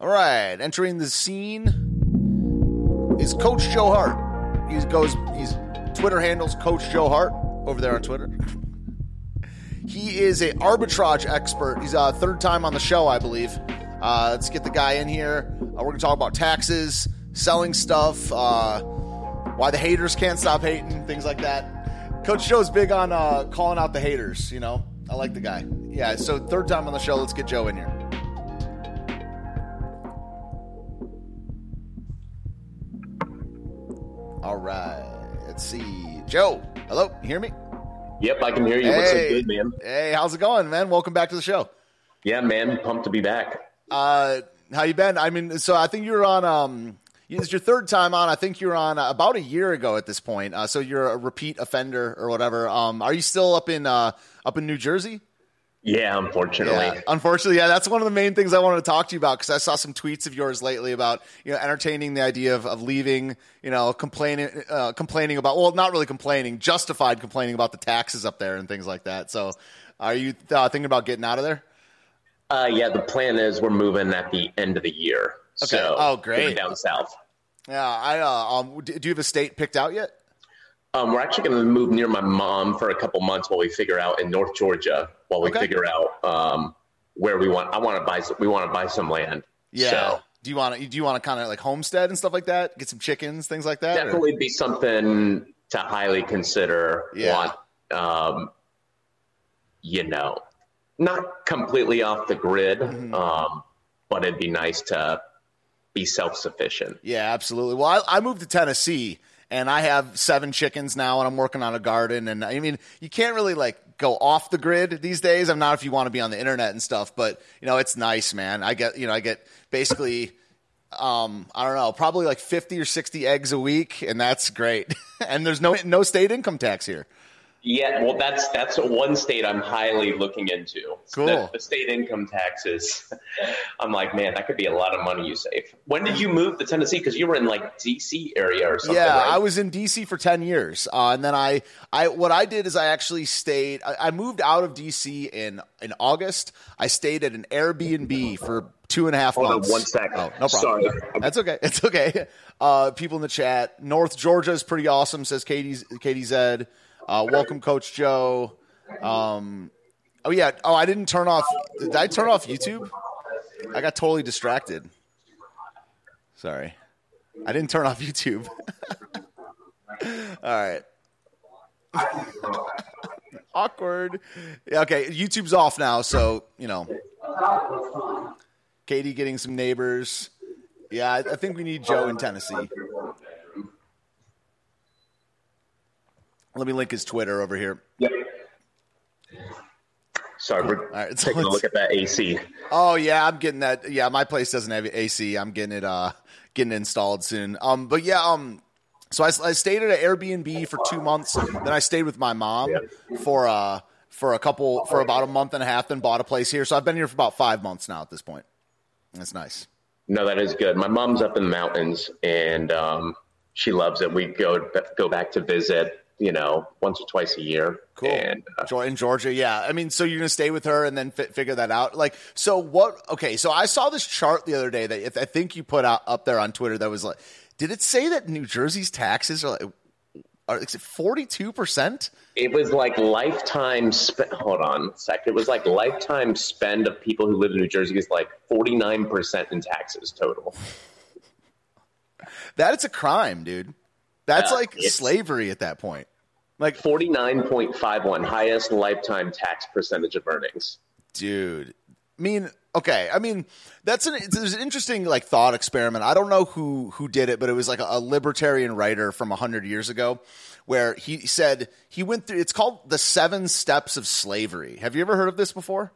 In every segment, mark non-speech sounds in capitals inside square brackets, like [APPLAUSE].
All right, entering the scene is Coach Joe Hart. He goes, he's Twitter handles Coach Joe Hart over there on Twitter. He is a arbitrage expert. He's a uh, third time on the show, I believe. Uh, let's get the guy in here. Uh, we're to talk about taxes, selling stuff, uh, why the haters can't stop hating, things like that. Coach Joe's big on uh, calling out the haters. You know, I like the guy. Yeah. So third time on the show. Let's get Joe in here. Let's see. Joe, hello. You hear me? Yep, I can hear you. Hey, What's up, good, man? Hey, how's it going, man? Welcome back to the show. Yeah, man. Pumped to be back. Uh, how you been? I mean, so I think you're on. Um, it's your third time on. I think you're on about a year ago at this point. Uh, so you're a repeat offender or whatever. Um, are you still up in uh, up in New Jersey? Yeah, unfortunately. Yeah, unfortunately, yeah, that's one of the main things I wanted to talk to you about because I saw some tweets of yours lately about you know entertaining the idea of, of leaving, you know, complaining uh, complaining about well, not really complaining, justified complaining about the taxes up there and things like that. So, are you uh, thinking about getting out of there? Uh, yeah, the plan is we're moving at the end of the year. Okay. So oh, great. Down south. Yeah, I uh, um, do you have a state picked out yet? Um, we're actually going to move near my mom for a couple months while we figure out in North Georgia while we okay. figure out um, where we want. I want to buy. We want to buy some land. Yeah. So, do you want to? Do you want to kind of like homestead and stuff like that? Get some chickens, things like that. Definitely or? be something to highly consider. Yeah. Want, um, you know, not completely off the grid, mm-hmm. um, but it'd be nice to be self sufficient. Yeah, absolutely. Well, I, I moved to Tennessee and I have seven chickens now, and I'm working on a garden. And I mean, you can't really like go off the grid these days. I'm not if you want to be on the internet and stuff, but you know, it's nice, man. I get, you know, I get basically, um, I don't know, probably like 50 or 60 eggs a week, and that's great. [LAUGHS] and there's no no state income tax here. Yeah, well, that's that's one state I'm highly looking into. Cool. The, the, state income taxes. [LAUGHS] I'm like, man, that could be a lot of money you save. When did you move to Tennessee? Because you were in like DC area or something. Yeah, right? I was in DC for ten years, uh, and then I, I, what I did is I actually stayed. I, I moved out of DC in in August. I stayed at an Airbnb for two and a half Hold months. On one second. Oh, no problem. Sorry. That's okay. [LAUGHS] It's okay. Uh, people in the chat. North Georgia is pretty awesome, says Katie's Katie Zed. Uh, welcome, Coach Joe. Um, oh yeah. Oh, I didn't turn off. Did I turn off YouTube? I got totally distracted. Sorry, I didn't turn off [LAUGHS] YouTube. All right. [LAUGHS] Awkward. Okay, YouTube's off now, so you know. Katie getting some neighbors. Yeah, I think we need Joe in Tennessee. Let me link his Twitter over here. Yep. Sorry, we're All right, taking a look at that AC. Oh yeah, I'm getting that. Yeah, my place doesn't have AC. I'm getting it uh getting installed soon. Um, but yeah, um, so I, I stayed at an Airbnb for two months. Then I stayed with my mom yeah. for uh for a couple for about a month and a half. Then bought a place here. So I've been here for about five months now at this point. That's nice. No, that is good. My mom's up in the mountains, and um, she loves it. We go go back to visit you know, once or twice a year. Cool. And, uh, in Georgia, yeah. I mean, so you're gonna stay with her and then f- figure that out. Like, so what? Okay, so I saw this chart the other day that I think you put out up there on Twitter that was like, did it say that New Jersey's taxes are like? Are, is it forty two percent? It was like lifetime spend. Hold on a sec. It was like lifetime spend of people who live in New Jersey is like forty nine percent in taxes total. That is a crime, dude. That's uh, like slavery at that point. Like 49.51, highest lifetime tax percentage of earnings. Dude. I mean, okay. I mean, that's an there's an interesting like thought experiment. I don't know who who did it, but it was like a, a libertarian writer from 100 years ago where he said he went through it's called the 7 steps of slavery. Have you ever heard of this before?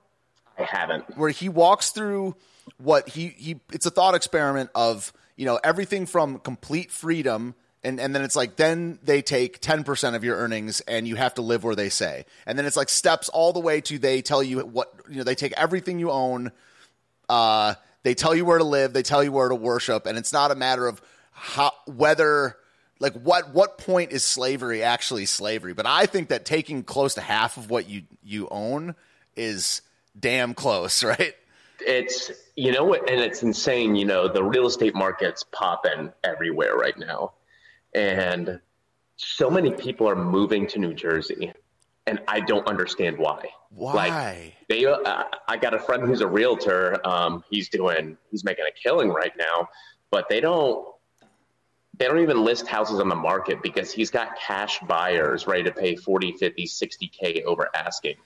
I haven't. Where he walks through what he he it's a thought experiment of, you know, everything from complete freedom and and then it's like then they take 10% of your earnings and you have to live where they say. And then it's like steps all the way to they tell you what you know they take everything you own uh, they tell you where to live they tell you where to worship. And it's not a matter of how whether like what what point is slavery actually slavery? But i think that taking close to half of what you you own is damn close [LAUGHS] right? It's you know what, and it's insane. You know, the real estate market's popping everywhere right now, and so many people are moving to New Jersey, and I don't understand why. Why? Like they, uh, I got a friend who's a realtor. Um, he's doing, he's making a killing right now, but they don't. They don't even list houses on the market because he's got cash buyers ready to pay 40, 50, 60K over asking.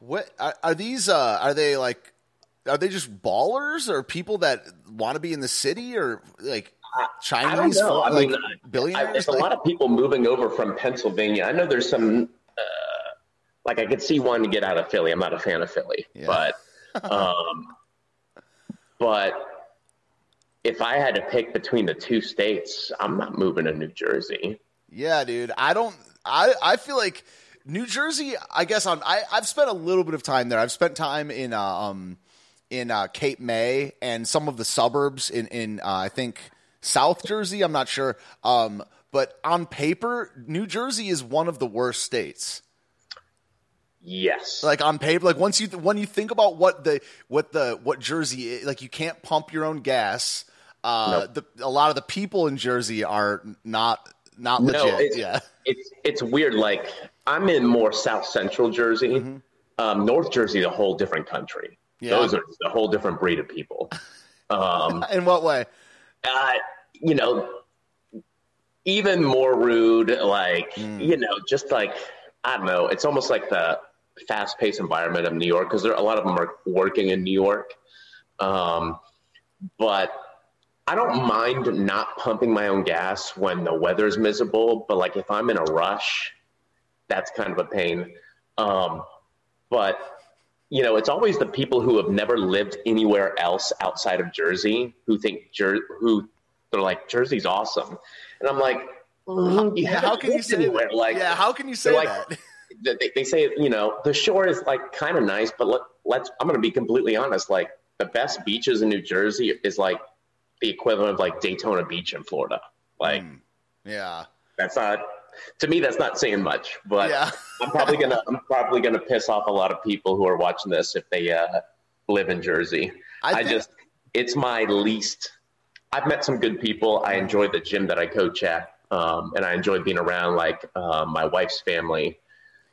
What are, are these? Uh, are they like? Are they just ballers or people that want to be in the city or like Chinese? I, I like mean, billionaires. I, there's like, a lot of people moving over from Pennsylvania. I know there's some. Uh, like I could see one to get out of Philly. I'm not a fan of Philly, Yeah. but [LAUGHS] um, but if I had to pick between the two states, I'm not moving to New Jersey. Yeah, dude. I don't. I I feel like New Jersey. I guess on. I I've spent a little bit of time there. I've spent time in uh, um in uh, Cape May and some of the suburbs in in uh, I think South Jersey. I'm not sure. Um, but on paper, New Jersey is one of the worst states. Yes, Like on paper, like once you when you think about what the what the what Jersey is, like you can't pump your own gas. Uh, the, a lot of the people in Jersey are not not legit. no, it's, yeah. it's it's weird. Like I'm in more South Central Jersey, um, North Jersey, is a whole different country. Mm-hmm. Yeah. Those are a whole different breed of people. [LAUGHS] Um, In what way? Uh, you know, even more rude, like, Mm. you know, just like, I don't know, it's almost like the fast paced environment of New York because there a lot of them are working in New York. Um, but I don't mind not pumping my own gas when the weather's miserable, but like if I'm in a rush, that's kind of a pain. Um, but you know, it's always the people who have never lived anywhere else outside of Jersey who think Jer- who they're like Jersey's awesome, and I'm like, mm, you Yeah, how can you say anywhere. that? Like, yeah, how can you say like- that? [LAUGHS] they, they say you know the shore is like kind of nice, but let, let's I'm going to be completely honest. Like the best beaches in New Jersey is like the equivalent of like Daytona Beach in Florida. Like Mm. Yeah, that's not to me that's not saying much, but yeah, I'm probably gonna I'm probably gonna piss off a lot of people who are watching this if they uh, live in Jersey. I, I, just it's my least. I've met some good people. I enjoy the gym that I coach at, um, and I enjoy being around like uh, my wife's family.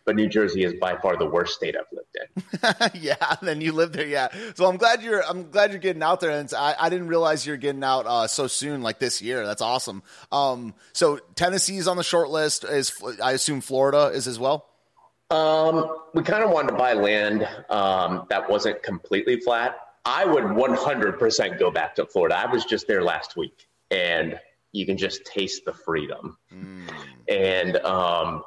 But New Jersey is by far the worst state I've lived in. [LAUGHS] yeah. Then you live there, yeah. So I'm glad you're. I'm glad you're getting out there, and I, I didn't realize you're getting out uh, so soon, like this year. That's awesome. Um, so Tennessee's on the short list. Is I assume Florida is as well. Um, we kind of wanted to buy land um, that wasn't completely flat. I would 100% go back to Florida. I was just there last week, and you can just taste the freedom. And um,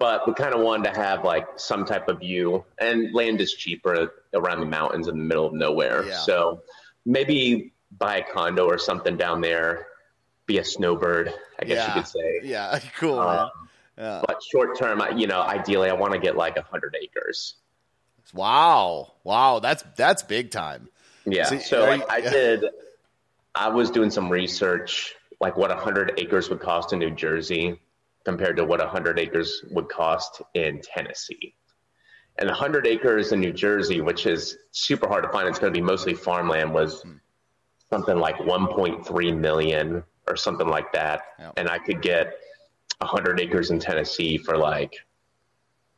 but we kind of wanted to have like some type of view, and land is cheaper around the mountains in the middle of nowhere. Yeah. So maybe buy a condo or something down there. Be a snowbird, I guess yeah. you could say. Yeah, [LAUGHS] cool. Um, Yeah. but short term, I- you know, ideally, I want to get like a hundred acres. Wow, wow. That's that's big time. Yeah. So, So, I, you- I did. I was doing some research, like what a hundred acres would cost in New Jersey compared to what a hundred acres would cost in Tennessee. And a hundred acres in New Jersey, which is super hard to find, it's going to be mostly farmland, was Hmm. something like 1.3 million or something like that. Yep. And I could get a hundred acres in Tennessee for like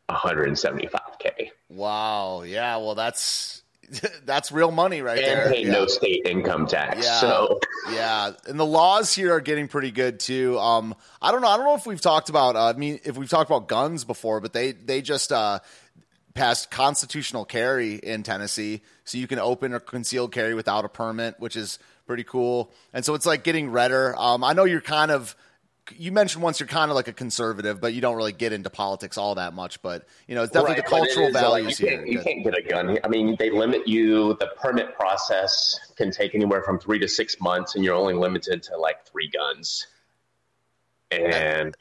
175k. Wow. Yeah. Well, that's [LAUGHS] that's real money right and there. pay yeah. no state income tax. Yeah. So Yeah, and the laws here are getting pretty good too. Um, I don't know. I don't know if we've talked about. Uh, I mean, if we've talked about guns before, but they they just uh, passed constitutional carry in Tennessee, so you can open or concealed carry without a permit, which is pretty cool. And so it's like getting redder. Um, I know you're kind of. You mentioned once you're kind of like a conservative, but you don't really get into politics all that much. But you know, it's definitely Right, the cultural is, like, values you here. you can't get a gun here. I mean, they limit you. The permit process can take anywhere from three to six months, and you're only limited to like three guns. And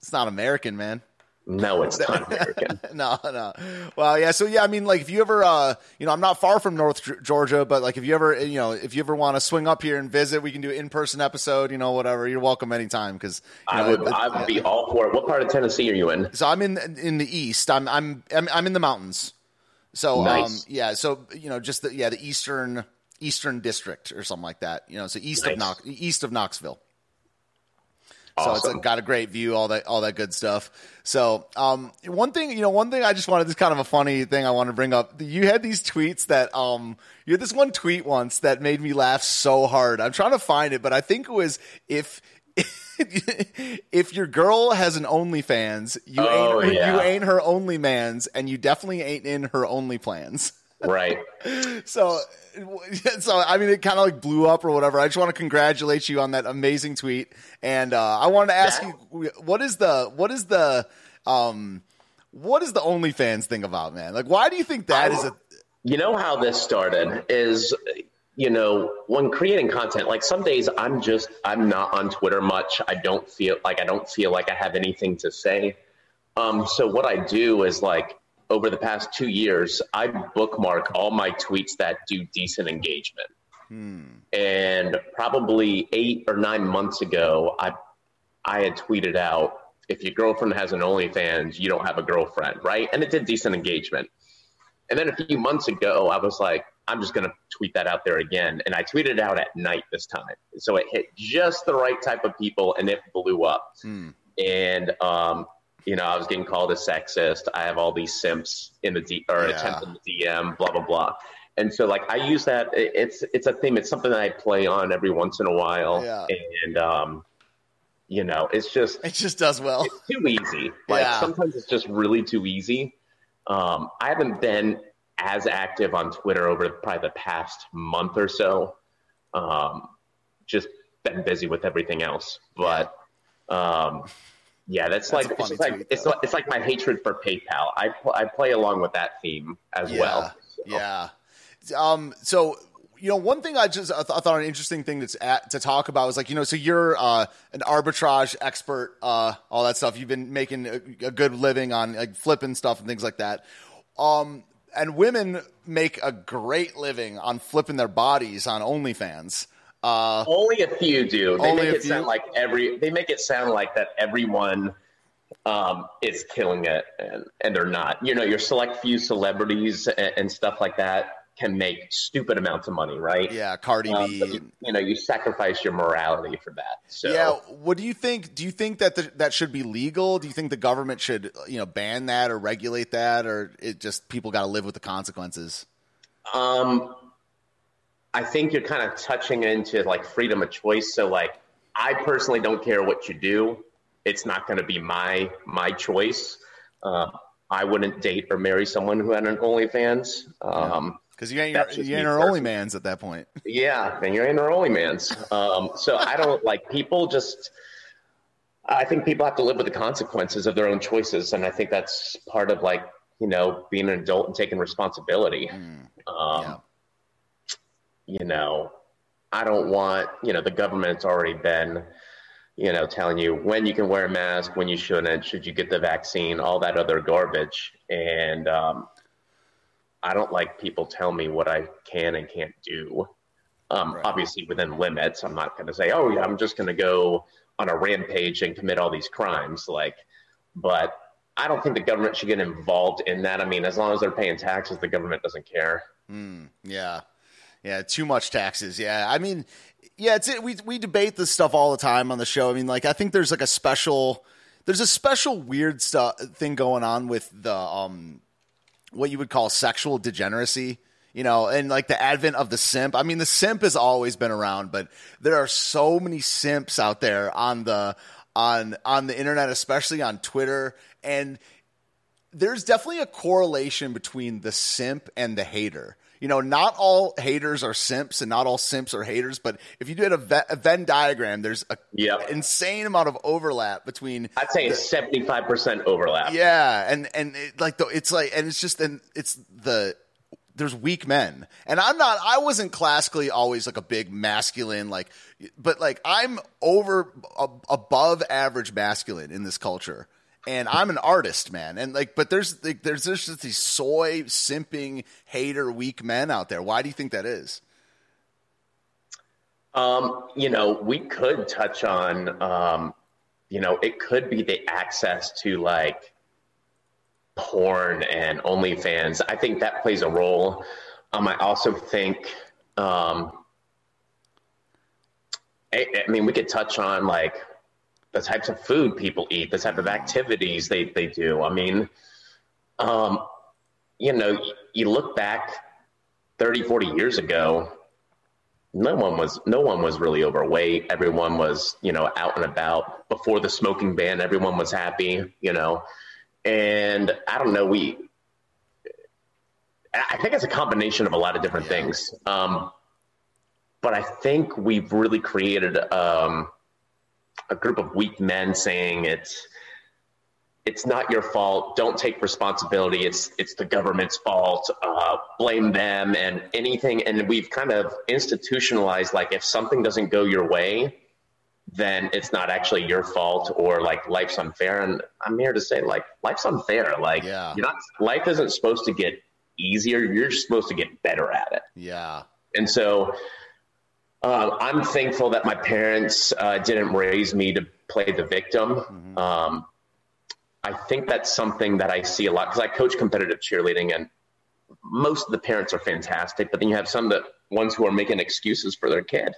It's not American, man. No, it's [LAUGHS] not American. [LAUGHS] no, no. Well, yeah. So yeah, I mean, like if you ever, uh, you know, I'm not far from North Georgia, but like if you ever, you know, if you ever want to swing up here and visit, we can do in person episode. You know, whatever. You're welcome anytime because I would, I would be all for it. What part of Tennessee are you in? So I'm in in the east. I'm I'm I'm, I'm in the mountains. So um, Nice. um, yeah, so you know, just the yeah the eastern eastern district or something like that. You know, so east of Knox, east of Knoxville. So it's Awesome. got a great view, all that, all that good stuff. So, um, one thing, you know, one thing I just wanted, this kind of a funny thing I want to bring up. You had these tweets that, um, you had this one tweet once that made me laugh so hard. I'm trying to find it, but I think it was if, [LAUGHS] if your girl has an OnlyFans, you Oh, ain't, yeah. you ain't her only man's, and you definitely ain't in her only plans. Right. [LAUGHS] So, [LAUGHS] so I mean, it kind of like blew up or whatever. I just want to congratulate you on that amazing tweet, and uh, I wanted to ask you, what is the what is the um what is the OnlyFans thing about, man? Like, why do you think that is a You know how this started is, you know, when creating content, like some days I'm just, I'm not on Twitter much. I don't feel like, I don't feel like I have anything to say. Um, so what I do is like, over the past two years, I bookmark all my tweets that do decent engagement. And probably eight or nine months ago, I, I had tweeted out, if your girlfriend has an OnlyFans, you don't have a girlfriend, right? And it did decent engagement. And then a few months ago, I was like, I'm just going to tweet that out there again. And I tweeted it out at night this time. So it hit just the right type of people and it blew up. And, um, you know, I was getting called a sexist. I have all these simps in the D or Yeah. attempt in the DM, blah, blah, blah. And so like I use that. It's, it's a theme. It's something that I play on every once in a while. Yeah. And, um, you know, it's just, it just does well? too easy. [LAUGHS] Like Yeah. sometimes it's just really too easy. Um, I haven't been as active on Twitter over probably the past month or so. Um, just been busy with everything else, but um, yeah, that's, That's like it's like tweet, it's like it's like my hatred for PayPal. I pl- I play along with that theme as well. So, Yeah. Um, so, you know, one thing I just I, th- I thought an interesting thing that's at, to talk about was like, you know, so you're uh, an arbitrage expert, uh, all that stuff. You've been making a, a good living on like flipping stuff and things like that. Um, and women make a great living on flipping their bodies on OnlyFans. Uh, Only a few do. They make it sound like every. They make it sound like that everyone um, is killing it, and and they're not. You know, your select few celebrities and, and stuff like that can make stupid amounts of money, right? yeah, Cardi Um, B. you, you know, you sacrifice your morality for that. So Yeah, what do you think? Do you think that the, that should be legal? Do you think the government should, you know, ban that or regulate that, or it just people got to live with the consequences? Um, I think you're kind of touching into like freedom of choice. So like, I personally don't care what you do. It's not going to be my my choice. Uh, I wouldn't date or marry someone who had an OnlyFans. Um, Because you ain't That's you ain't our only man's at that point. yeah, and you're in their OnlyFans. Um, so I don't like people just. I think people have to live with the consequences of their own choices, and I think that's part of like you know being an adult and taking responsibility. Um, yeah. You know, I don't want, you know, the government's already been, you know, telling you when you can wear a mask, when you shouldn't, should you get the vaccine, all that other garbage. And um, I don't like people tell me what I can and can't do. Um, Right. Obviously, within limits. I'm not going to say, oh, yeah, I'm just going to go on a rampage and commit all these crimes. Like, but I don't think the government should get involved in that. I mean, as long as they're paying taxes, the government doesn't care. Yeah. Yeah, too much taxes. Yeah. I mean, yeah, it's we we debate this stuff all the time on the show. I mean, like I think there's like a special there's a special weird stuff thing going on with the um what you would call sexual degeneracy, you know, and like the advent of the simp. I mean, the simp has always been around, but there are so many simps out there on the on on the internet, especially on Twitter, and there's definitely a correlation between the simp and the hater. You know, not all haters are simps and not all simps are haters, but if you did a, Ve- a Venn diagram, there's a Yep. insane amount of overlap between I'd say it's seventy five percent overlap. yeah, and and it, like the, it's like and it's just and it's the there's weak men, and I'm not. I wasn't classically always like a big masculine like, but like I'm over above average masculine in this culture. And I'm an artist, man, and like, but there's like, there's there's just these soy simping hater weak men out there. Why do you think that is? Um, you know, we could touch on, um, you know, it could be the access to like porn and OnlyFans. I think that plays a role. Um, I also think, um, I, I mean, we could touch on like the types of food people eat, the type of activities they, they do. I mean, um, you know, you look back 30, 40 years ago, no one was no one was really overweight. Everyone was, you know, out and about. Before the smoking ban, everyone was happy, you know. And I don't know, we I think it's a combination of a lot of different things. Um, but I think we've really created um, a group of weak men saying it's it's not your fault. Don't take responsibility. It's it's the government's fault. Uh, blame them and anything. And we've kind of institutionalized like if something doesn't go your way, then it's not actually your fault or like life's unfair. And I'm here to say like life's unfair. Like yeah. you're not life isn't supposed to get easier. You're supposed to get better at it. Yeah. And so uh, I'm thankful that my parents uh, didn't raise me to play the victim. Mm-hmm. Um, I think that's something that I see a lot because I coach competitive cheerleading, and most of the parents are fantastic, but then you have some that ones who are making excuses for their kid,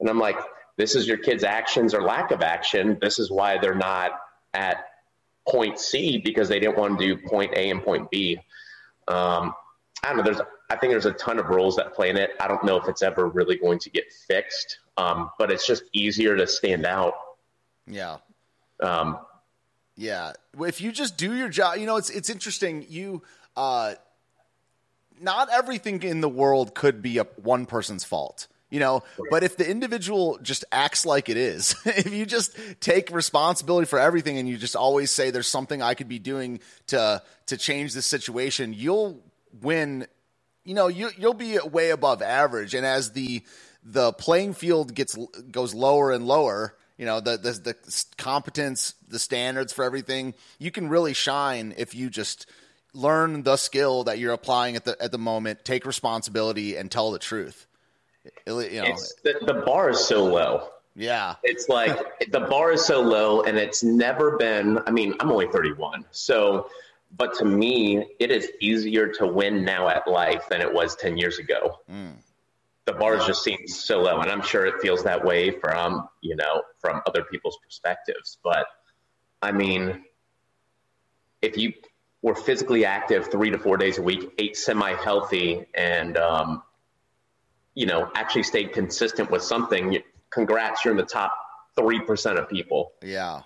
and I'm like, this is your kid's actions or lack of action. This is why they're not at point C because they didn't want to do point A and point B. Um, I don't know. There's I think there's a ton of roles that play in it. I don't know if it's ever really going to get fixed, um, but it's just easier to stand out. Yeah. Um, yeah. If you just do your job, you know, it's it's interesting. You, uh, not everything in the world could be a one person's fault you know but if the individual just acts like it is [LAUGHS] if you just take responsibility for everything and you just always say there's something i could be doing to to change this situation you'll win you know you you'll be way above average. And as the the playing field gets goes lower and lower you know the, the the competence the standards for everything you can really shine if you just learn the skill that you're applying at the at the moment take responsibility and tell the truth. You know. The, the bar is so low. Yeah. It's like the bar is so low and it's never been i mean i'm only 31 so but to me, it is easier to win now at life than it was 10 years ago. Mm. The bars just seem so low. And I'm sure it feels that way from, you know, from other people's perspectives. But I mean, if you were physically active three to four days a week, ate semi healthy, and, um, you know, actually stayed consistent with something, congrats, you're in the top 3% of people. Yeah.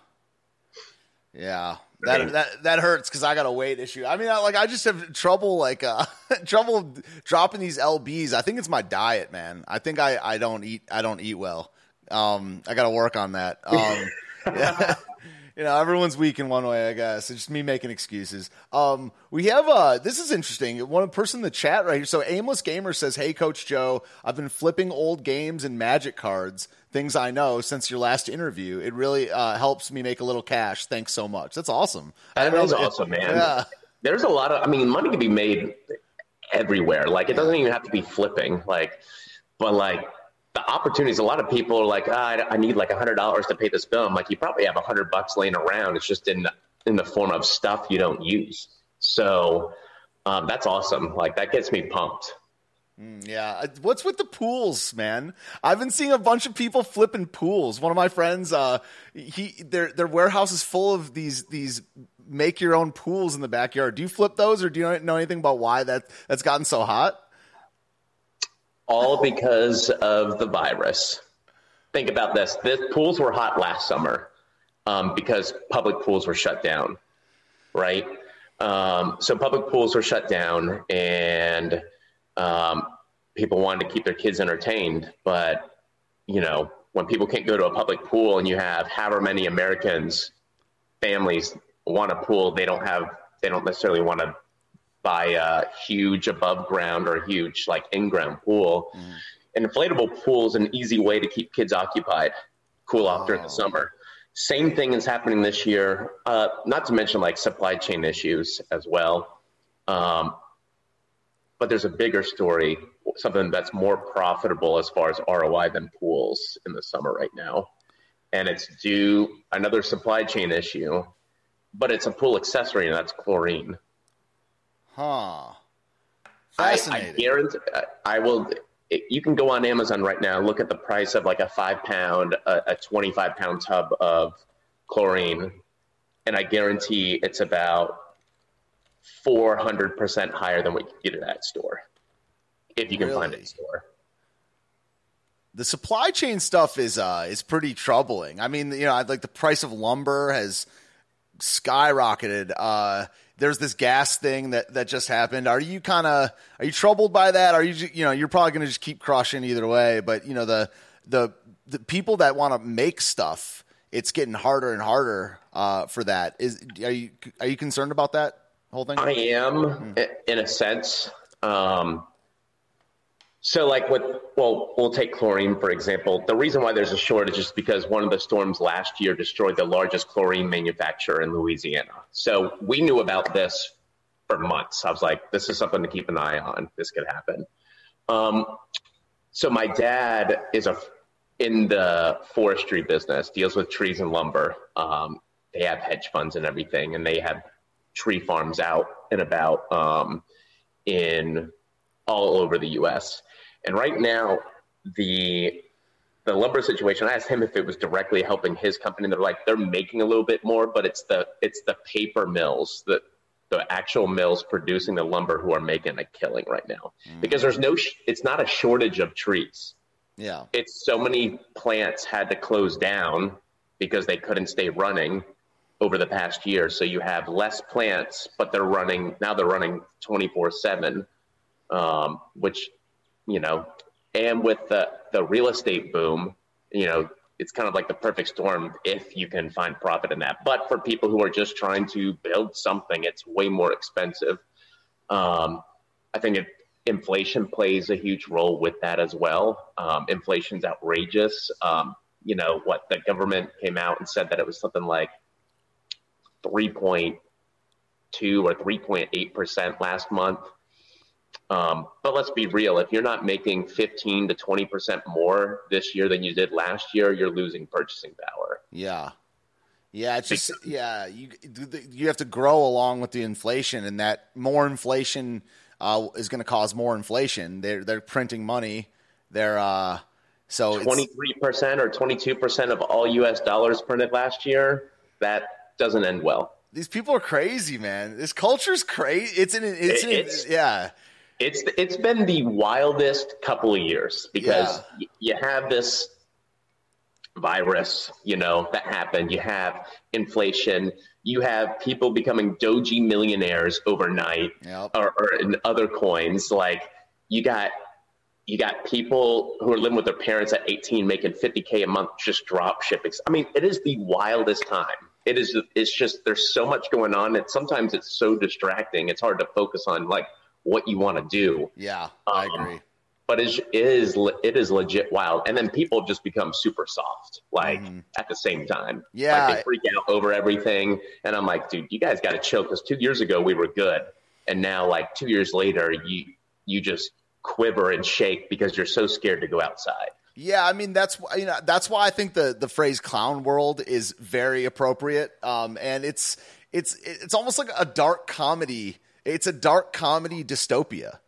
Yeah that that that hurts because I got a weight issue. I mean, I, like I just have trouble like uh, [LAUGHS] trouble dropping these lbs. I think it's my diet, man. I think I I don't eat I don't eat well. Um, I got to work on that. Um, [LAUGHS] yeah. [LAUGHS] you know, everyone's weak in one way, I guess. It's just me making excuses. Um, we have uh, this is interesting. One person in the chat right here. So Aimless Gamer says, "Hey, Coach Joe, I've been flipping old games and Magic cards, things I know since your last interview. It really uh, helps me make a little cash. Thanks so much. That's awesome. That is awesome, man. Yeah. There's a lot of. I mean, money can be made everywhere. Like it doesn't even have to be flipping. Like, but like the opportunities. A lot of people are like, oh, I, need like a hundred dollars to pay this bill. I'm like, you probably have a hundred bucks laying around. It's just in in the form of stuff you don't use. So um, that's awesome. Like that gets me pumped. Mm, yeah, uh, what's with the pools, man? I've been seeing a bunch of people flipping pools. One of my friends, uh, he their their warehouse is full of these these make your own pools in the backyard. Do you flip those, or do you know anything about why that that's gotten so hot? All because of the virus. Think about this: the pools were hot last summer um, because public pools were shut down, right? Um, so public pools were shut down, and um, people wanted to keep their kids entertained. But you know, when people can't go to a public pool, and you have however many Americans, families want a pool, they don't have, they don't necessarily want to buy a huge above ground or huge like in ground pool. Mm. An inflatable pool is an easy way to keep kids occupied, cool off oh. during the oh. summer. Same thing is happening this year, uh, not to mention like supply chain issues as well. Um, but there's a bigger story, something that's more profitable as far as ROI than pools in the summer right now. And it's due another supply chain issue but it's a pool accessory, and that's chlorine. Huh. Fascinating. I, I guarantee. I will. You can go on Amazon right now. Look at the price of like a five pound, a, a twenty-five pound tub of chlorine, and I guarantee it's about four hundred percent higher than what you get at that store, if you can really? find it in store the supply chain stuff is uh is pretty troubling. I mean, you know, like the price of lumber has skyrocketed. Uh, there's this gas thing that that just happened. Are you kind of are you troubled by that? Are you you know you're probably going to just keep crushing either way. But you know the the the people that want to make stuff, it's getting harder and harder uh, for that. Is are you are you concerned about that whole thing? I am hmm. in a sense. Um, so, like with, well, we'll take chlorine for example. The reason why there's a shortage is because one of the storms last year destroyed the largest chlorine manufacturer in Louisiana. So we knew about this for months. I was like, this is something to keep an eye on. This could happen. Um, so my dad is a in the forestry business, deals with trees and lumber. Um, they have hedge funds and everything, and they have tree farms out and about um, in all over the U.S. And right now, the the lumber situation, I asked him if it was directly helping his company. They're like they're making a little bit more, but it's the it's the paper mills, the the actual mills producing the lumber who are making a killing right now. Mm. Because there's no, sh- it's not a shortage of trees. Yeah, it's so many plants had to close down because they couldn't stay running over the past year. So you have less plants, but they're running now. They're running twenty four seven, um, which you know, and with the, the real estate boom, you know, it's kind of like the perfect storm if you can find profit in that. But for people who are just trying to build something, it's way more expensive. Um, I think it, inflation plays a huge role with that as well. Um, inflation's outrageous. Um, you know, what the government came out and said that it was something like 3.2 or 3.8% last month. Um, but let's be real. If you're not making 15 to 20 percent more this year than you did last year, you're losing purchasing power. Yeah, yeah. It's just yeah. You you have to grow along with the inflation, and that more inflation uh, is going to cause more inflation. They're they're printing money. They're uh, so 23 percent or 22 percent of all U.S. dollars printed last year. That doesn't end well. These people are crazy, man. This culture's crazy. It's an it's, it's an, yeah it's it's been the wildest couple of years because yeah. you have this virus, you know, that happened. You have inflation. You have people becoming doji millionaires overnight, yep. or, or in other coins. Like you got you got people who are living with their parents at 18 making 50k a month just drop shipping. I mean, it is the wildest time. It is. It's just there's so much going on, and sometimes it's so distracting. It's hard to focus on like what you want to do. Yeah, I um, agree. But it is it is legit wild, and then people just become super soft, like mm-hmm. at the same time. Yeah, like they freak out over everything, and I'm like, dude, you guys got to chill because two years ago we were good, and now like two years later, you you just quiver and shake because you're so scared to go outside. Yeah, I mean that's you know that's why I think the the phrase "clown world" is very appropriate, um, and it's it's it's almost like a dark comedy it's a dark comedy dystopia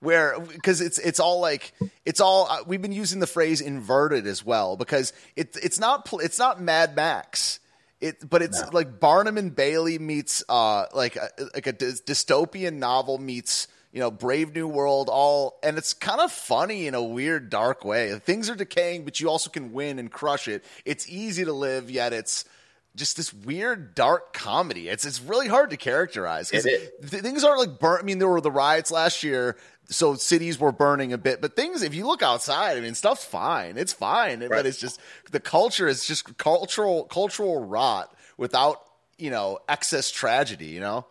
where because it's it's all like it's all uh, we've been using the phrase inverted as well because it it's not it's not Mad Max. It, but it's no. like Barnum and Bailey meets uh like a, like a dystopian novel meets you know Brave New World all and it's kind of funny in a weird dark way. Things are decaying, but you also can win and crush it. It's easy to live, yet it's just this weird dark comedy. It's it's really hard to characterize because things aren't like burnt. I mean, there were the riots last year, so cities were burning a bit. But things, if you look outside, I mean, stuff's fine. It's fine, right. but it's just the culture is just cultural cultural rot without you know excess tragedy. You know,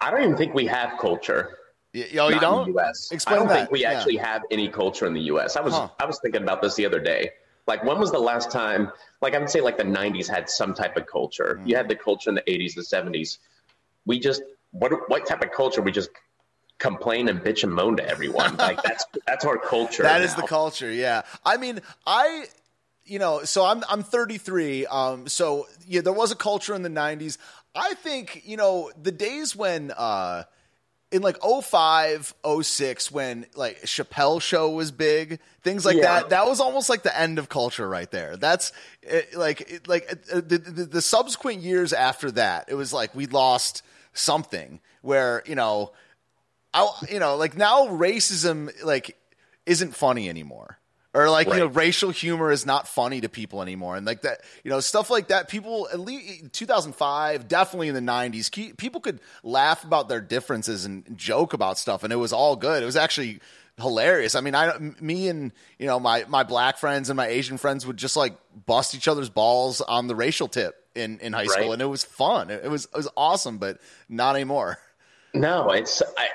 I don't even think we have culture. Y- oh, you don't? the U.S. Explain I don't that. think we yeah. actually have any culture in the U.S. I was huh. I was thinking about this the other day. Like, when was the last time? Like, I would say like the '90s had some type of culture. Mm. You had the culture in the '80s, the '70s. We just what what type of culture? We just complain and bitch and moan to everyone. [LAUGHS] like that's that's our culture. That now. is the culture. Yeah. I mean, I you know, so I'm I'm 33. Um, so yeah, there was a culture in the 90s. I think, you know, the days when uh in like 05, 06 when like Chappelle show was big, things like yeah. that. That was almost like the end of culture right there. That's it, like it, like uh, the, the, the subsequent years after that, it was like we lost something where, you know, I you know, like now racism like isn't funny anymore or like right. you know racial humor is not funny to people anymore. And like that you know stuff like that people at least 2005 definitely in the 90s people could laugh about their differences and joke about stuff and it was all good. It was actually hilarious. I mean i me and you know my my black friends and my asian friends would just like bust each other's balls on the racial tip in in high right. school and it was fun. It, it was it was awesome but not anymore. No it's I,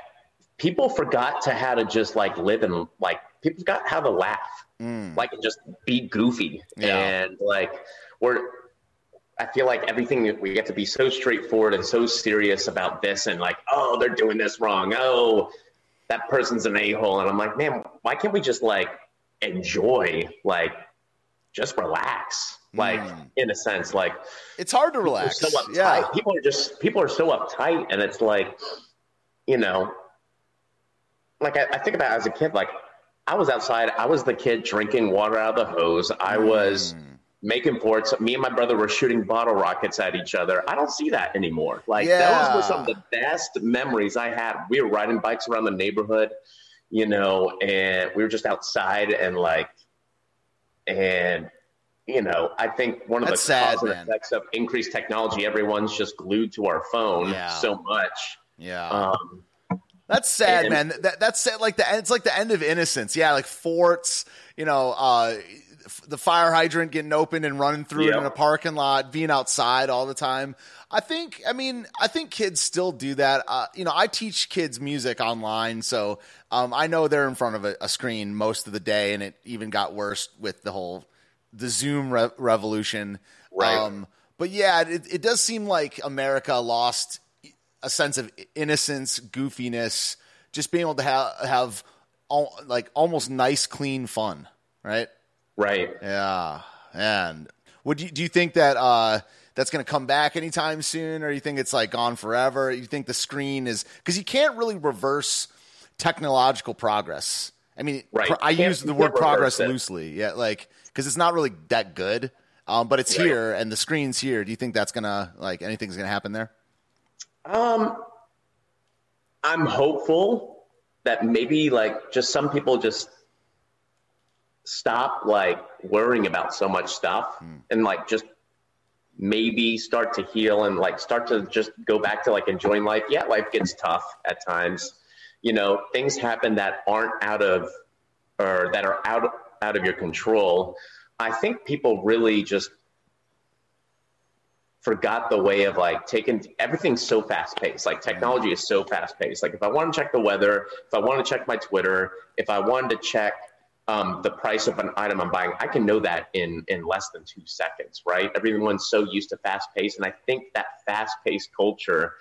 people forgot to how to just like live and like people forgot how to laugh mm. like just be goofy yeah. and like we're I feel like everything we have to be so straightforward and so serious about this and like, oh, they're doing this wrong. Oh, that person's an a hole. And I'm like, man, why can't we just like enjoy, like, just relax? Like, mm. in a sense, like, it's hard to relax. So. Yeah. People are just, people are so uptight. And it's like, you know, like I, I think about as a kid, like, I was outside. I was the kid drinking water out of the hose. I was mm. making forts. Me and my brother were shooting bottle rockets at each other. I don't see that anymore. Like yeah. those were some of the best memories I had. We were riding bikes around the neighborhood, you know, and we were just outside and like, and you know, I think one of That's the sad, effects of increased technology, everyone's just glued to our phone yeah. so much. Yeah. Um, that's sad, and, man. That, that's sad. Like the it's like the end of innocence. Yeah, like forts. You know, uh, the fire hydrant getting open and running through yep. it in a parking lot, being outside all the time. I think. I mean, I think kids still do that. Uh, you know, I teach kids music online, so um, I know they're in front of a, a, screen most of the day, and it even got worse with the whole the Zoom re- revolution. Right. Um, but yeah, it, it does seem like America lost a sense of innocence, goofiness, just being able to have have all, like almost nice, clean fun, right? Right. Yeah. And would you do you think that uh, that's going to come back anytime soon, or you think it's like gone forever? You think the screen is because you can't really reverse technological progress. I mean, right. Pro- I use the word progress it. loosely, yeah, like because it's not really that good. Um, but it's right. here and the screen's here. Do you think that's gonna like anything's gonna happen there? Um, I'm hopeful that maybe like just some people just stop like worrying about so much stuff hmm. and like just maybe start to heal and like start to just go back to like enjoying life. Yeah, life gets tough at times. You know, things happen that aren't out of or that are out out of your control. I think people really just forgot the way of like taking everything's so fast paced. Like technology is so fast paced. Like if I want to check the weather, if I want to check my Twitter, if I wanted to check um, the price of an item I'm buying, I can know that in in less than two seconds, right? Everyone's so used to fast pace, and I think that fast paced culture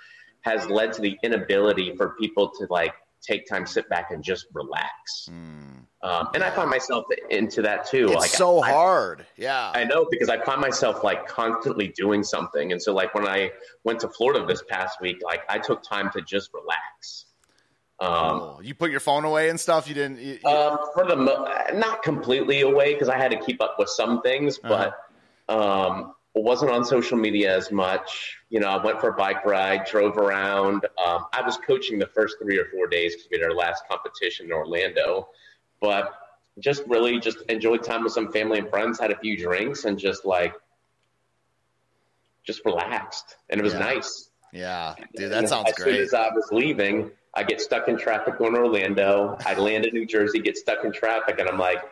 has led to the inability for people to like take time, sit back, and just relax. Mm. Um, and I find myself into that too. It's like so I, hard. Yeah. I know because I find myself like constantly doing something. And so like when I went to Florida this past week, like I took time to just relax. Um, oh, you put your phone away and stuff. You didn't. You, you... Um, for the mo- not completely away because I had to keep up with some things, uh-huh. but um, wasn't on social media as much. You know, I went for a bike ride, drove around. Um, I was coaching the first three or four days because we had our last competition in Orlando, but just really just enjoyed time with some family and friends, had a few drinks, and just like just relaxed, and it was yeah. nice. Yeah, dude, that and sounds as great. As soon as I was leaving, I get stuck in traffic going to Orlando. I land in New Jersey, get stuck in traffic, and I'm like,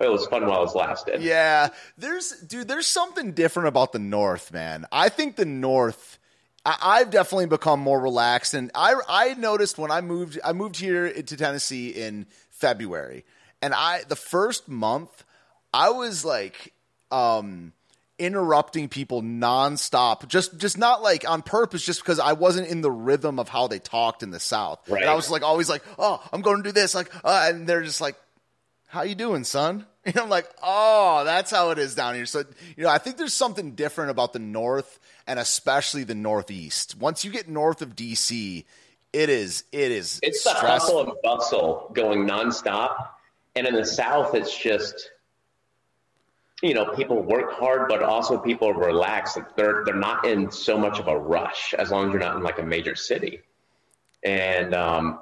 it was fun while it lasted. Yeah, there's dude, there's something different about the North, man. I think the North. I, have definitely become more relaxed, and I I noticed when I moved I moved here to Tennessee in February, and I the first month I was like um interrupting people nonstop, just just not like on purpose, just because I wasn't in the rhythm of how they talked in the South. Right. And I was like always like, oh, I'm going to do this, like, uh, and they're just like, how you doing, son? [LAUGHS] And I'm like, oh, that's how it is down here. So, you know, I think there's something different about the North and especially the Northeast. Once you get north of DC, it is, it is. It's the hustle and bustle going nonstop. And in the South, it's just, you know, people work hard, but also people are relaxed. Like they're, they're not in so much of a rush as long as you're not in like a major city. And, um,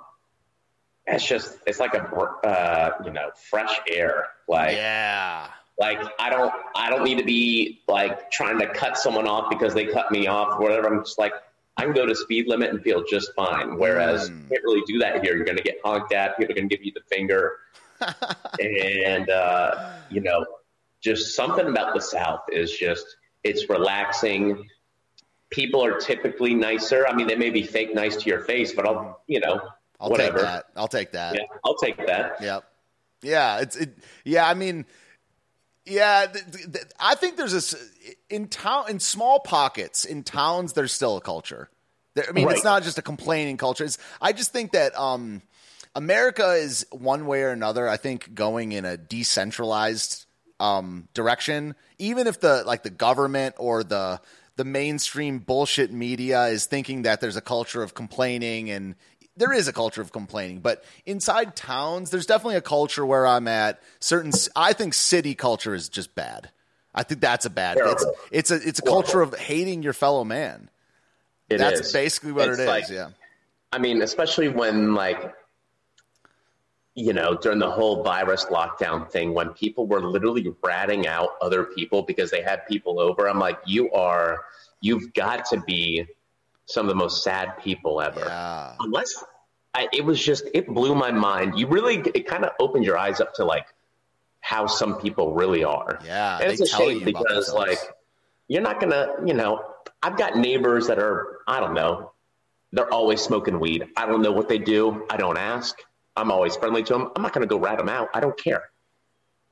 it's just it's like a uh, you know fresh air. Like yeah. like i don't i don't need to be like trying to cut someone off because they cut me off or whatever. I'm just like i can go to speed limit and feel just fine. Whereas mm. you can't really do that here. You're going to get honked at. People are going to give you the finger. [LAUGHS] And uh, you know just something about the south is just it's relaxing. People are typically nicer. I mean they may be fake nice to your face but i'll you know I'll Whatever. take that. I'll take that. Yeah, I'll take that. Yep. Yeah, it's it. Yeah, I mean, yeah, th- th- I think there's a in town in small pockets in towns. There's still a culture. There, I mean, right. it's not just a complaining culture. It's, I just think that um, America is one way or another. I think going in a decentralized um, direction, even if the like the government or the the mainstream bullshit media is thinking that there's a culture of complaining and there is a culture of complaining, but inside towns, there's definitely a culture where I'm at. Certain, I think city culture is just bad. I think that's a bad. It's, it's a it's a culture of hating your fellow man. It that's is. basically what it's it is. Like, yeah. I mean, especially when like you know during the whole virus lockdown thing, when people were literally ratting out other people because they had people over. I'm like, you are, you've got to be some of the most sad people ever. Yeah. Unless I, it was just, it blew my mind. You really, it kind of opened your eyes up to like how some people really are. Yeah. And it's a shame because like, you're not going to, you know, I've got neighbors that are, I don't know, they're always smoking weed. I don't know what they do. I don't ask. I'm always friendly to them. I'm not going to go rat them out. I don't care.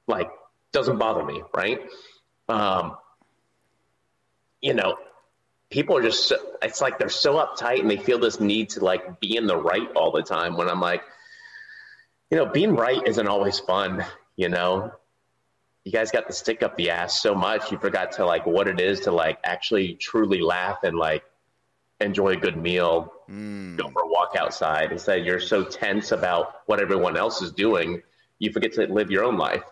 Like, doesn't bother me, right? Um, you know, people are just so, it's like they're so uptight and they feel this need to like be in the right all the time when i'm like you know being right isn't always fun you know you guys got the stick up the ass so much you forgot to like what it is to like actually truly laugh and like enjoy a good meal mm. go for a walk outside instead you're so tense about what everyone else is doing you forget to live your own life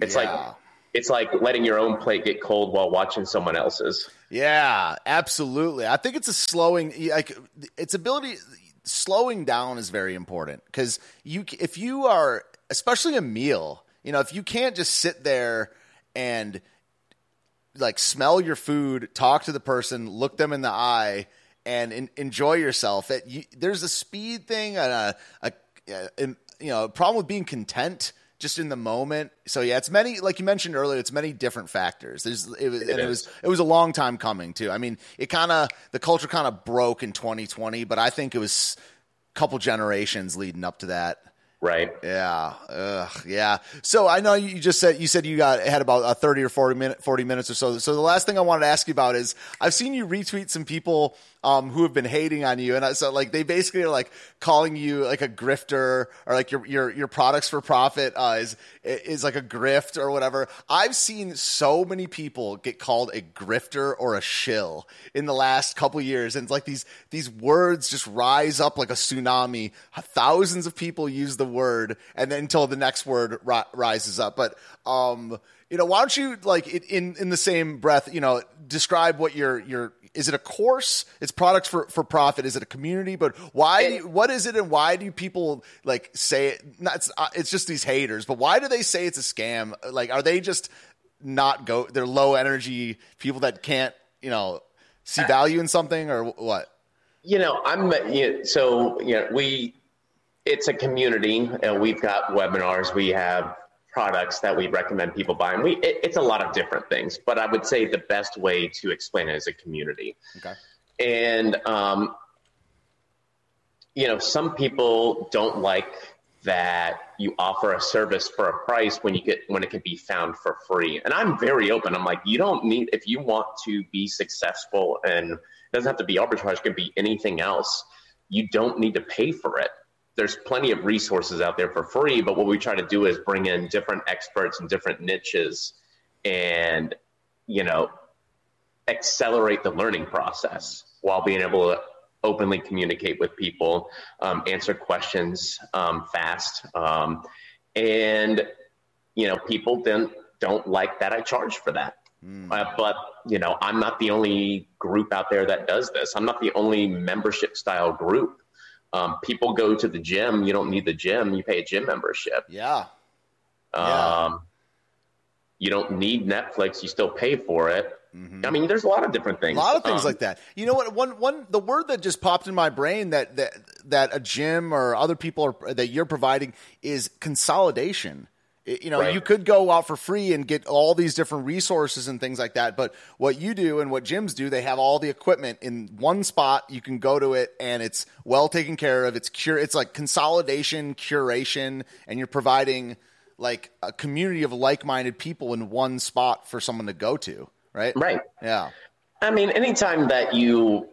it's yeah. like it's like letting your own plate get cold while watching someone else's. Yeah, absolutely. I think it's a slowing like its ability slowing down is very important cuz you if you are especially a meal, you know, if you can't just sit there and like smell your food, talk to the person, look them in the eye and in, enjoy yourself. It, you, there's a speed thing and a, a, a, you know, a problem with being content just in the moment. So yeah, it's many like you mentioned earlier. It's many different factors. There's it was, it and it was it was a long time coming too. I mean, it kind of the culture kind of broke in 2020, but I think it was a couple generations leading up to that. Right. Yeah. Ugh, yeah. So I know you just said you said you got had about a thirty or forty minute forty minutes or so. So the last thing I wanted to ask you about is I've seen you retweet some people um, who have been hating on you, and I, so like they basically are like calling you like a grifter or like your your your products for profit uh, is is like a grift or whatever. I've seen so many people get called a grifter or a shill in the last couple years, and it's like these these words just rise up like a tsunami. Thousands of people use the word, and then until the next word ri- rises up. But um, you know, why don't you like in in the same breath, you know, describe what your your is it a course? It's products for, for profit. Is it a community? But why? what is it, and why do people like say it? Not, it's, uh, it's just these haters. But why do they say it's a scam? Like, are they just not go? They're low energy people that can't, you know, see value in something, or what? You know, I'm you know, so you know we. It's a community, and we've got webinars. We have products that we recommend people buy. And we, it, it's a lot of different things, but I would say the best way to explain it is a community. Okay. And, um, you know, some people don't like that you offer a service for a price when you get when it can be found for free. And I'm very open. I'm like, you don't need if you want to be successful and it doesn't have to be arbitrage, it can be anything else. You don't need to pay for it. There's plenty of resources out there for free, but what we try to do is bring in different experts and different niches and, you know, accelerate the learning process while being able to openly communicate with people, um, answer questions um, fast. Um, and, you know, people then don't like that I charge for that. Mm. Uh, but, you know, I'm not the only group out there that does this. I'm not the only membership style group. Um, people go to the gym. You don't need the gym. You pay a gym membership. Yeah. Um, You don't need Netflix. You still pay for it. Mm-hmm. I mean, there's a lot of different things. A lot of things um, like that. You know what? One, one, the word that just popped in my brain that that that a gym or other people are, that you're providing is consolidation. You know, right. you could go out for free and get all these different resources and things like that. But what you do and what gyms do, they have all the equipment in one spot. You can go to it and it's well taken care of. It's cure. It's like consolidation, curation, and you're providing like a community of like-minded people in one spot for someone to go to. Right. Right. Yeah. I mean, anytime that you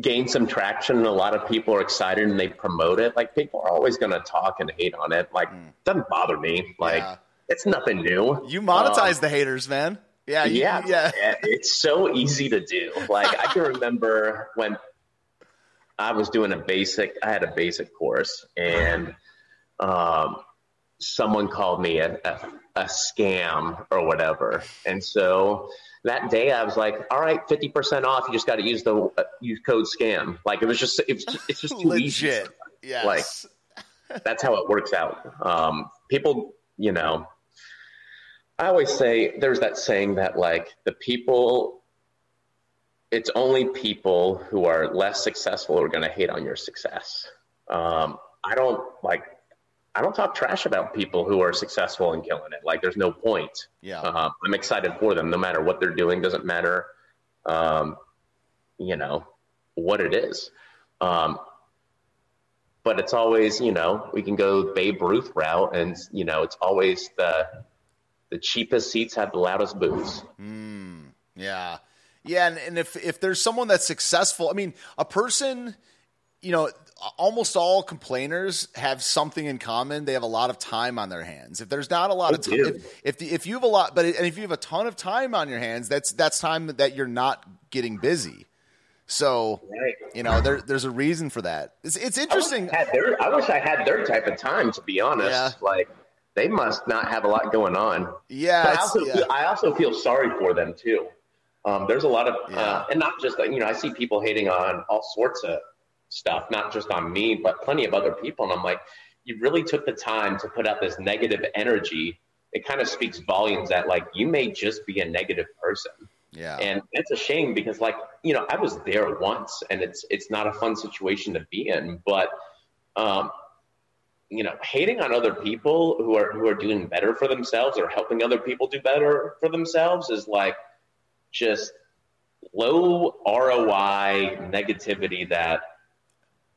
gain some traction and a lot of people are excited and they promote it, like people are always going to talk and hate on it. Like, mm. doesn't bother me. Like, yeah. it's nothing new. You monetize um, the haters, man. Yeah, you, yeah, yeah. It's so easy to do. Like, I can [LAUGHS] remember when I was doing a basic, I had a basic course and, um, someone called me a, a, a scam or whatever. And so, that day I was like, all right, 50% off. You just got to use the uh, use code scam. Like it was just, it was, it's just too legit. Yeah. Like that's how it works out. Um, people, you know, I always say there's that saying that like the people, it's only people who are less successful who are going to hate on your success. Um, I don't like I don't talk trash about people who are successful and killing it. Like, there's no point. Yeah. Uh, I'm excited for them, no matter what they're doing. Doesn't matter, um, you know, what it is. Um, but it's always, you know, we can go Babe Ruth route, and you know, it's always the the cheapest seats have the loudest booths. Mm, yeah, yeah, and, and if if there's someone that's successful, I mean, a person, you know, almost all complainers have something in common. They have a lot of time on their hands. If there's not a lot of time, if, if, the, if you have a lot, but and if you have a ton of time on your hands, that's that's time that you're not getting busy. So right. you know there, there's a reason for that. It's, it's interesting. I wish, their, I wish I had their type of time. To be honest, yeah. like they must not have a lot going on. Yeah, I also, yeah. Feel, I also feel sorry for them too. Um, there's a lot of, yeah. uh, and not just like you know, I see people hating on all sorts of stuff, not just on me, but plenty of other people. And I'm like, you really took the time to put out this negative energy. It kind of speaks volumes that like you may just be a negative person. Yeah. And it's a shame because like, you know, I was there once and it's it's not a fun situation to be in. But um, you know, hating on other people who are who are doing better for themselves or helping other people do better for themselves is like just low ROI negativity that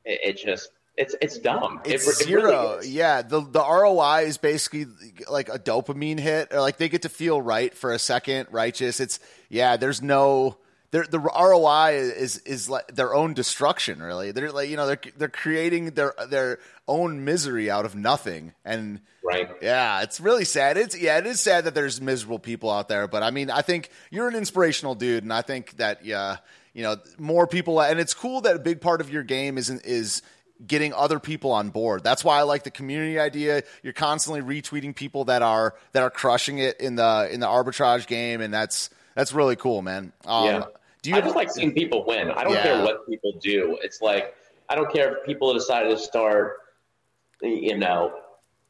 it, it just it's it's dumb. It's it, zero. Really yeah, the the ROI is basically like a dopamine hit, or like they get to feel right for a second, righteous. It's yeah. There's no. The ROI is is like their own destruction. Really, they're like you know they're they're creating their their own misery out of nothing. And right, yeah, it's really sad. It's yeah, it is sad that there's miserable people out there. But I mean, I think you're an inspirational dude, and I think that yeah you know more people and it's cool that a big part of your game is is getting other people on board. That's why I like the community idea. You're constantly retweeting people that are that are crushing it in the in the arbitrage game, and that's that's really cool, man. Um, yeah. Do you I just like seeing people win. I don't yeah. care what people do. It's like I don't care if people decided to start, you know,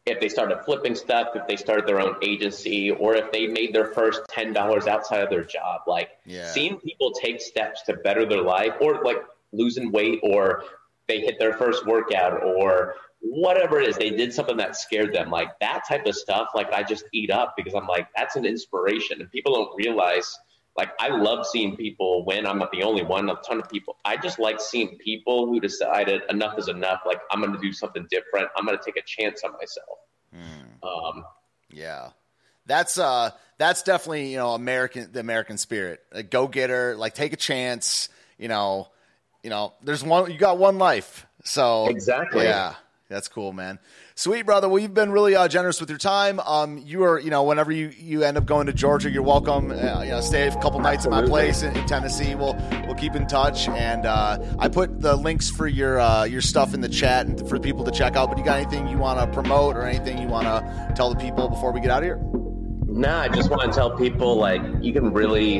if they started flipping stuff, if they started their own agency, or if they made their first ten dollars outside of their job. Like yeah. seeing people take steps to better their life, or like losing weight, or they hit their first workout, or whatever it is, they did something that scared them. Like that type of stuff, like I just eat up because I'm like, that's an inspiration. And people don't realize, like, I love seeing people win. I'm not the only one, a ton of people. I just like seeing people who decided enough is enough. Like, I'm going to do something different. I'm going to take a chance on myself. Hmm. Um, yeah. That's uh that's definitely, you know, American the American spirit. A go getter, like take a chance, you know, you know, there's one. You got one life, so exactly. Yeah, that's cool, man. Sweet brother. Well, you've been really uh, generous with your time. Um, you are, you know, whenever you, you end up going to Georgia, you're welcome. Uh, you know, stay a couple nights Absolutely. at my place in, in, Tennessee. We'll we'll keep in touch. And uh, I put the links for your uh, your stuff in the chat and for people to check out. But you got anything you want to promote or anything you want to tell the people before we get out of here? Nah, I just want to tell people like you can really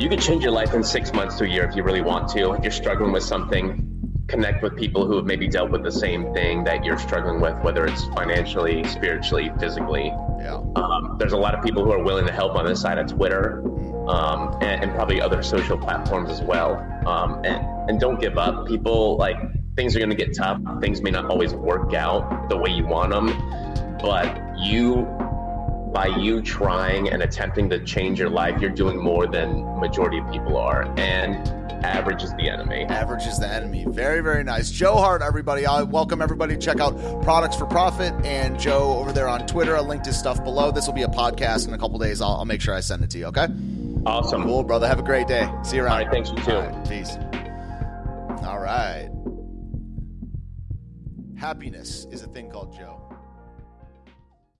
you can change your life in six months to a year if you really want to. If you're struggling with something, connect with people who have maybe dealt with the same thing that you're struggling with, whether it's financially, spiritually, physically. Yeah. Um, there's a lot of people who are willing to help on this side of Twitter um, and, and, probably other social platforms as well. Um, and, and don't give up. People like things are going to get tough. Things may not always work out the way you want them, but you by you trying and attempting to change your life, you're doing more than majority of people are. And average is the enemy. Average is the enemy. Very, very nice. Joe Hart, everybody. I welcome everybody to check out Products for Profit and Joe over there on Twitter. I linked his stuff below. This will be a podcast in a couple days. I'll, I'll, make sure I send it to you, okay? Awesome. Cool, brother. Have a great day. See you around. All right, thanks, you too. Right, peace. All right. Happiness is a thing called Joe.